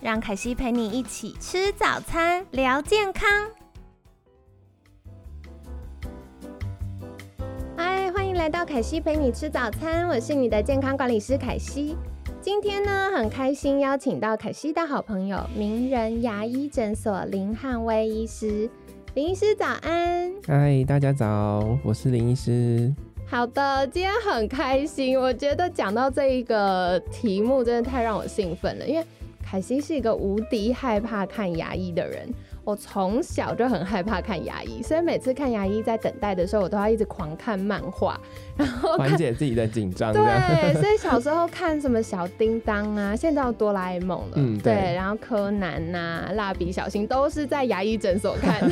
让凯西陪你一起吃早餐，聊健康。嗨，欢迎来到凯西陪你吃早餐，我是你的健康管理师凯西。今天呢，很开心邀请到凯西的好朋友，名人牙医诊所林汉威医师。林医师早安。嗨，大家早，我是林医师。好的，今天很开心，我觉得讲到这一个题目，真的太让我兴奋了，因为。凯西是一个无敌害怕看牙医的人，我从小就很害怕看牙医，所以每次看牙医在等待的时候，我都要一直狂看漫画，然后缓解自己的紧张。对，所以 小时候看什么小叮当啊，现在有哆啦 A 梦了，嗯，对，然后柯南呐、蜡笔小新都是在牙医诊所看。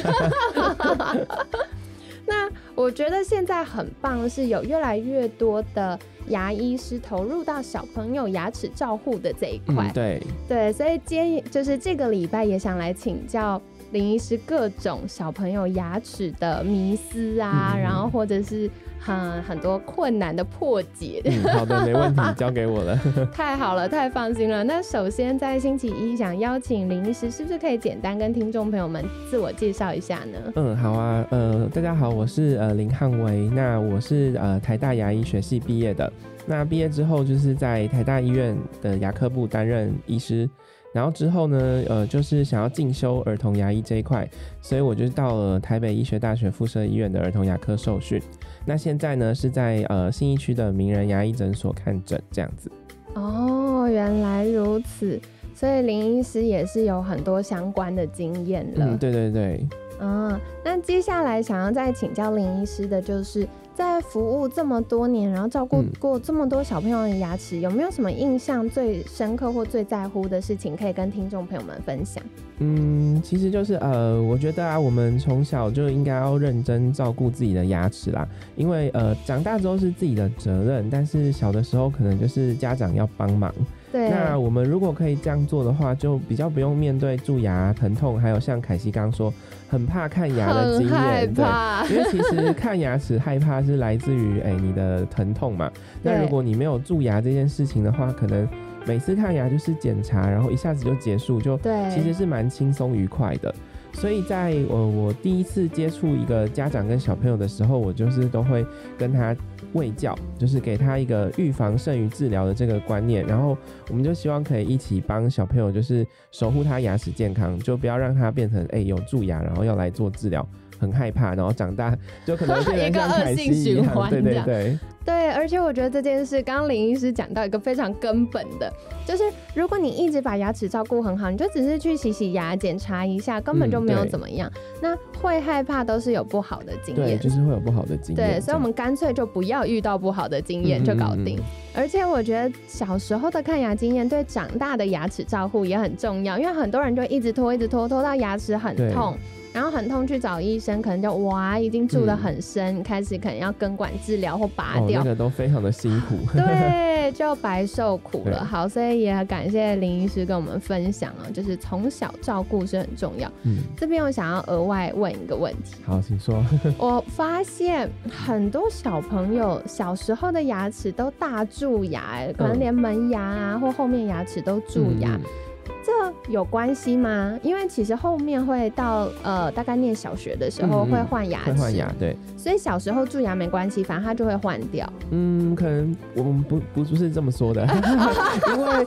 那我觉得现在很棒，是有越来越多的牙医师投入到小朋友牙齿照护的这一块。对对，所以今天就是这个礼拜也想来请教林医师各种小朋友牙齿的迷思啊，然后或者是。很很多困难的破解，嗯好的，没问题，交给我了。太好了，太放心了。那首先在星期一想邀请林医师，是不是可以简单跟听众朋友们自我介绍一下呢？嗯，好啊，呃，大家好，我是呃林汉维，那我是呃台大牙医学系毕业的，那毕业之后就是在台大医院的牙科部担任医师。然后之后呢，呃，就是想要进修儿童牙医这一块，所以我就到了台北医学大学附设医院的儿童牙科受训。那现在呢，是在呃信义区的名人牙医诊所看诊这样子。哦，原来如此，所以林医师也是有很多相关的经验了。嗯，对对对。嗯，那接下来想要再请教林医师的就是。在服务这么多年，然后照顾过这么多小朋友的牙齿，有没有什么印象最深刻或最在乎的事情可以跟听众朋友们分享？嗯，其实就是呃，我觉得啊，我们从小就应该要认真照顾自己的牙齿啦，因为呃，长大之后是自己的责任，但是小的时候可能就是家长要帮忙。对。那我们如果可以这样做的话，就比较不用面对蛀牙疼痛，还有像凯西刚刚说。很怕看牙的经验，对，因为其实看牙齿害怕是来自于哎你的疼痛嘛。那如果你没有蛀牙这件事情的话，可能每次看牙就是检查，然后一下子就结束，就对，其实是蛮轻松愉快的。所以在我我第一次接触一个家长跟小朋友的时候，我就是都会跟他喂教，就是给他一个预防胜于治疗的这个观念，然后我们就希望可以一起帮小朋友，就是守护他牙齿健康，就不要让他变成哎有蛀牙，然后要来做治疗。很害怕，然后长大 就可能变成像恶性循环对对对，对。而且我觉得这件事，刚刚林医师讲到一个非常根本的，就是如果你一直把牙齿照顾很好，你就只是去洗洗牙、检查一下，根本就没有怎么样。那会害怕都是有不好的经验，对，就是会有不好的经验。对，所以我们干脆就不要遇到不好的经验就搞定。而且我觉得小时候的看牙经验对长大的牙齿照护也很重要，因为很多人就一直拖、一直拖，拖到牙齿很痛。然后很痛去找医生，可能就哇已经蛀得很深，开始可能要根管治疗或拔掉，那个都非常的辛苦，对，就白受苦了。好，所以也感谢林医师跟我们分享啊，就是从小照顾是很重要。嗯，这边我想要额外问一个问题，好，请说。我发现很多小朋友小时候的牙齿都大蛀牙，可能连门牙啊或后面牙齿都蛀牙。这有关系吗？因为其实后面会到呃，大概念小学的时候会换牙齿，换牙对，所以小时候蛀牙没关系，反正它就会换掉。嗯，可能我们不不不是这么说的，因为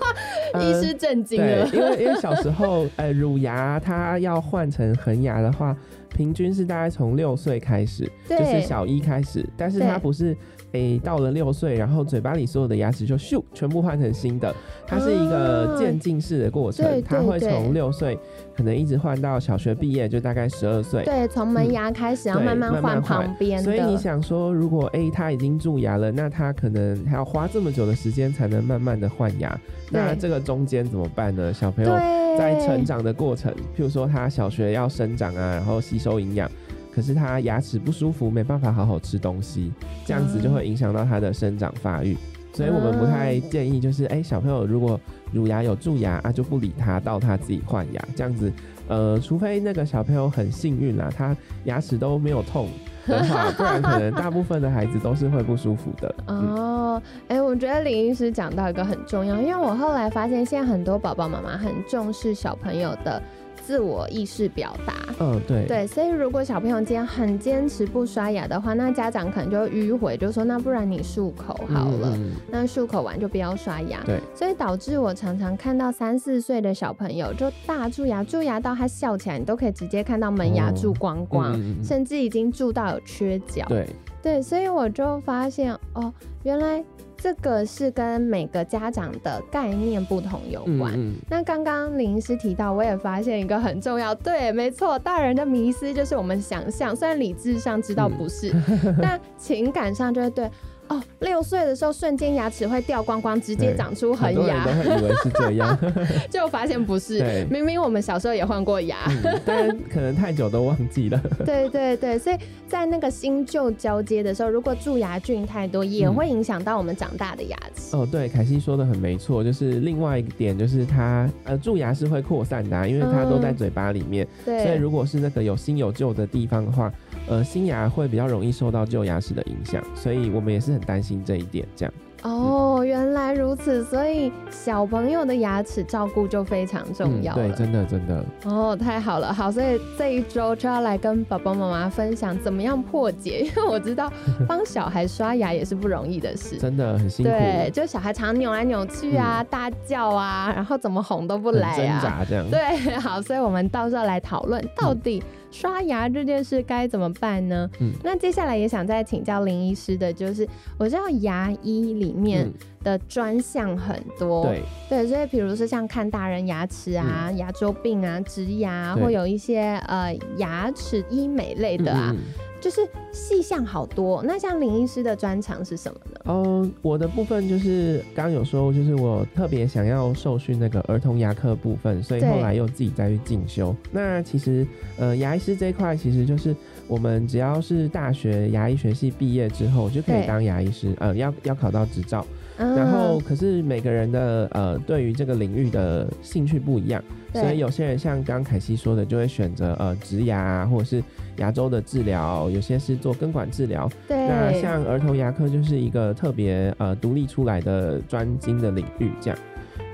医师震惊了，因为因为小时候呃乳牙它要换成恒牙的话，平均是大概从六岁开始，就是小一开始，但是它不是。诶到了六岁，然后嘴巴里所有的牙齿就咻全部换成新的，它是一个渐进式的过程，它会从六岁可能一直换到小学毕业，就大概十二岁。对，从门牙开始要慢慢换旁边。所以你想说，如果 A 他已经蛀牙了，那他可能还要花这么久的时间才能慢慢的换牙，那这个中间怎么办呢？小朋友在成长的过程，譬如说他小学要生长啊，然后吸收营养。可是他牙齿不舒服，没办法好好吃东西，这样子就会影响到他的生长发育，所以我们不太建议，就是哎，小朋友如果乳牙有蛀牙啊，就不理他，到他自己换牙，这样子，呃，除非那个小朋友很幸运啦，他牙齿都没有痛很好，不然可能大部分的孩子都是会不舒服的。哦，哎，我觉得李医师讲到一个很重要，因为我后来发现，现在很多宝宝妈妈很重视小朋友的。自我意识表达，嗯，对，对，所以如果小朋友今天很坚持不刷牙的话，那家长可能就迂回，就说那不然你漱口好了，那漱口完就不要刷牙，对，所以导致我常常看到三四岁的小朋友就大蛀牙，蛀牙到他笑起来，你都可以直接看到门牙蛀光光，甚至已经蛀到有缺角，对，对，所以我就发现哦，原来。这个是跟每个家长的概念不同有关。那刚刚林医师提到，我也发现一个很重要，对，没错，大人的迷思就是我们想象，虽然理智上知道不是，但情感上就会对。哦，六岁的时候瞬间牙齿会掉光光，直接长出恒牙，以为是这样，就发现不是。明明我们小时候也换过牙，但可能太久都忘记了。对对对，所以在那个新旧交接的时候，如果蛀牙菌太多，也会影响到我们长大的牙齿。哦，对，凯西说的很没错，就是另外一点就是它呃蛀牙是会扩散的，因为它都在嘴巴里面，对，所以如果是那个有新有旧的地方的话。呃，新牙会比较容易受到旧牙齿的影响，所以我们也是担心这一点。这样哦，原来如此，所以小朋友的牙齿照顾就非常重要。对，真的真的。哦，太好了，好，所以这一周就要来跟爸爸妈妈分享怎么样破解，因为我知道 帮小孩刷牙也是不容易的事，真的很辛苦。对，就小孩常扭来扭去啊，大叫啊，然后怎么哄都不来啊，挣扎这样。对，好，所以我们到时候来讨论到底。刷牙这件事该怎么办呢？嗯，那接下来也想再请教林医师的，就是我知道牙医里面的专项很多，对对，所以比如说像看大人牙齿啊、牙周病啊、植牙，或有一些呃牙齿医美类的啊。就是细项好多，那像林医师的专长是什么呢？哦，我的部分就是刚刚有说，就是我特别想要受训那个儿童牙科部分，所以后来又自己再去进修。那其实呃，牙医师这一块其实就是我们只要是大学牙医学系毕业之后就可以当牙医师，呃，要要考到执照。然后可是每个人的呃对于这个领域的兴趣不一样，所以有些人像刚刚凯西说的，就会选择呃植牙或者是。牙周的治疗，有些是做根管治疗。对，那像儿童牙科就是一个特别呃独立出来的专精的领域。这样，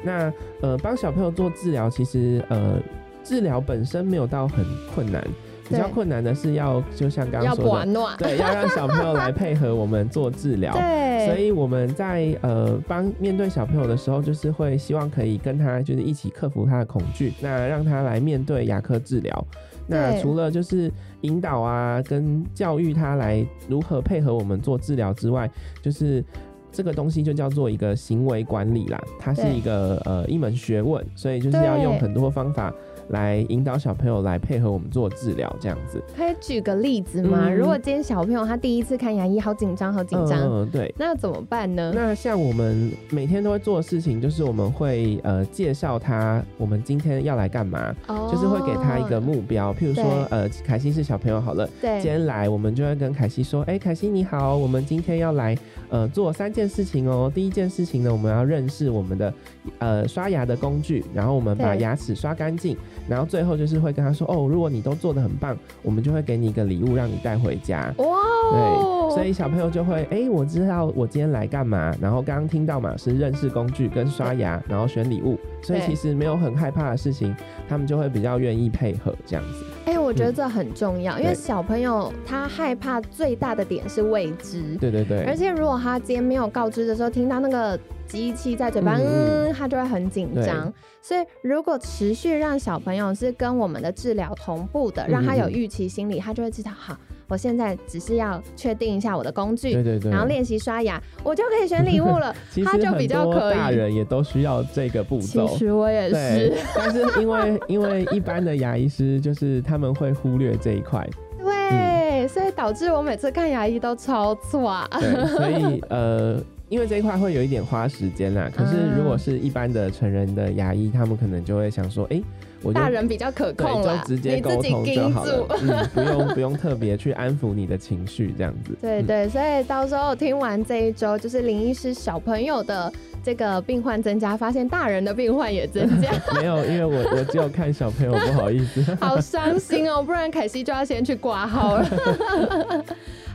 那呃帮小朋友做治疗，其实呃治疗本身没有到很困难，比较困难的是要就像刚刚说的，对，要让小朋友来配合我们做治疗。对，所以我们在呃帮面对小朋友的时候，就是会希望可以跟他就是一起克服他的恐惧，那让他来面对牙科治疗。那除了就是引导啊，跟教育他来如何配合我们做治疗之外，就是这个东西就叫做一个行为管理啦，它是一个呃一门学问，所以就是要用很多方法。来引导小朋友来配合我们做治疗，这样子。可以举个例子吗？如果今天小朋友他第一次看牙医，好紧张，好紧张。嗯，对。那怎么办呢？那像我们每天都会做的事情，就是我们会呃介绍他，我们今天要来干嘛？哦。就是会给他一个目标，譬如说呃凯西是小朋友好了，对。今天来，我们就会跟凯西说，哎，凯西你好，我们今天要来呃做三件事情哦。第一件事情呢，我们要认识我们的呃刷牙的工具，然后我们把牙齿刷干净。然后最后就是会跟他说哦，如果你都做的很棒，我们就会给你一个礼物让你带回家。哇，对，所以小朋友就会哎，我知道我今天来干嘛。然后刚刚听到嘛是认识工具跟刷牙，然后选礼物，所以其实没有很害怕的事情，他们就会比较愿意配合这样子。哎，我觉得这很重要，因为小朋友他害怕最大的点是未知。对对对。而且如果他今天没有告知的时候，听到那个。机器在嘴巴，嗯，他就会很紧张。所以，如果持续让小朋友是跟我们的治疗同步的，让他有预期心理，他就会知道，好，我现在只是要确定一下我的工具，对对对，然后练习刷牙，我就可以选礼物了。他就比较可以大人也都需要这个步骤其。实我也是，，但是因为因为一般的牙医师就是他们会忽略这一块，对，所以导致我每次看牙医都超错。对，所以呃，因为这一块会有一点花时间啦。可是如果是一般的成人的牙医，他们可能就会想说，哎、我大人比较可对，控啦，就直接沟通就好了。，嗯，不用不用特别去安抚你的情绪，这样子。嗯 对对，所以到时候听完这一周，就是林医师小朋友的这个病患增加，发现大人的病患也增加，没有，因为我我只有看小朋友，不好意思。好伤心哦，不然凯西就要先去挂号了。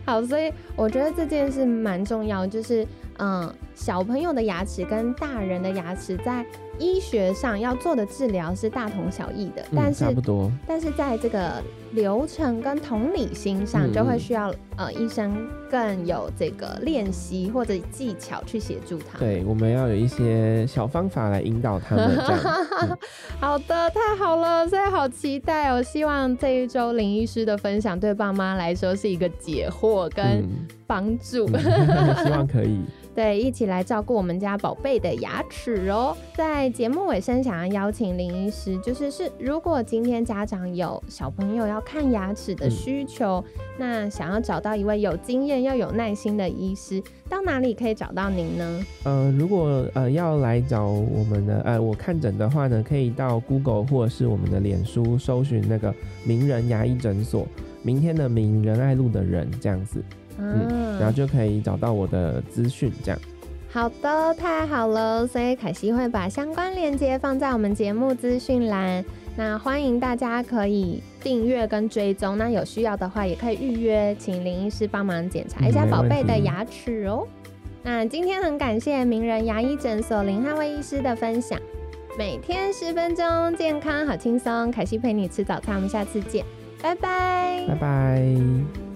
好，所以我觉得这件事蛮重要，就是嗯，小朋友的牙齿跟大人的牙齿在医学上要做的治疗是大同小异的，但嗯，是差不多。但是在这个流程跟同理心上，嗯就会嗯需要呃医生更有这个练习或者技巧去协助他们。对，我们要有一些小方法来引导他们，嗯好的，太好了，所以好期待哦！希望这一周林医师的分享对爸妈来说是一个解惑跟嗯帮助。嗯 希望可以。对，一起来照顾我们家宝贝的牙齿哦。在节目尾声，想要邀请林医师，就是是如果今天家长有小朋友要看牙齿的嗯需求，那想要找到一位有经验又有耐心的医师，到哪里可以找到您呢？呃，如果呃要来找我们的呃我看诊的话呢，可以到 Google 或者是我们的脸书搜寻那个名人牙医诊所，明天的明仁爱路的人这样子，嗯，然后就可以找到我的资讯这样。好的，太好了，所以凯西会把相关链接放在我们节目资讯栏。那欢迎大家可以订阅跟追踪，那有需要的话也可以预约，请林医师帮忙检查一下宝贝的牙齿哦。那今天很感谢名人牙医诊所林汉威医师的分享，每天十分钟，健康好轻松，凯西陪你吃早餐，我们下次见，拜拜拜拜。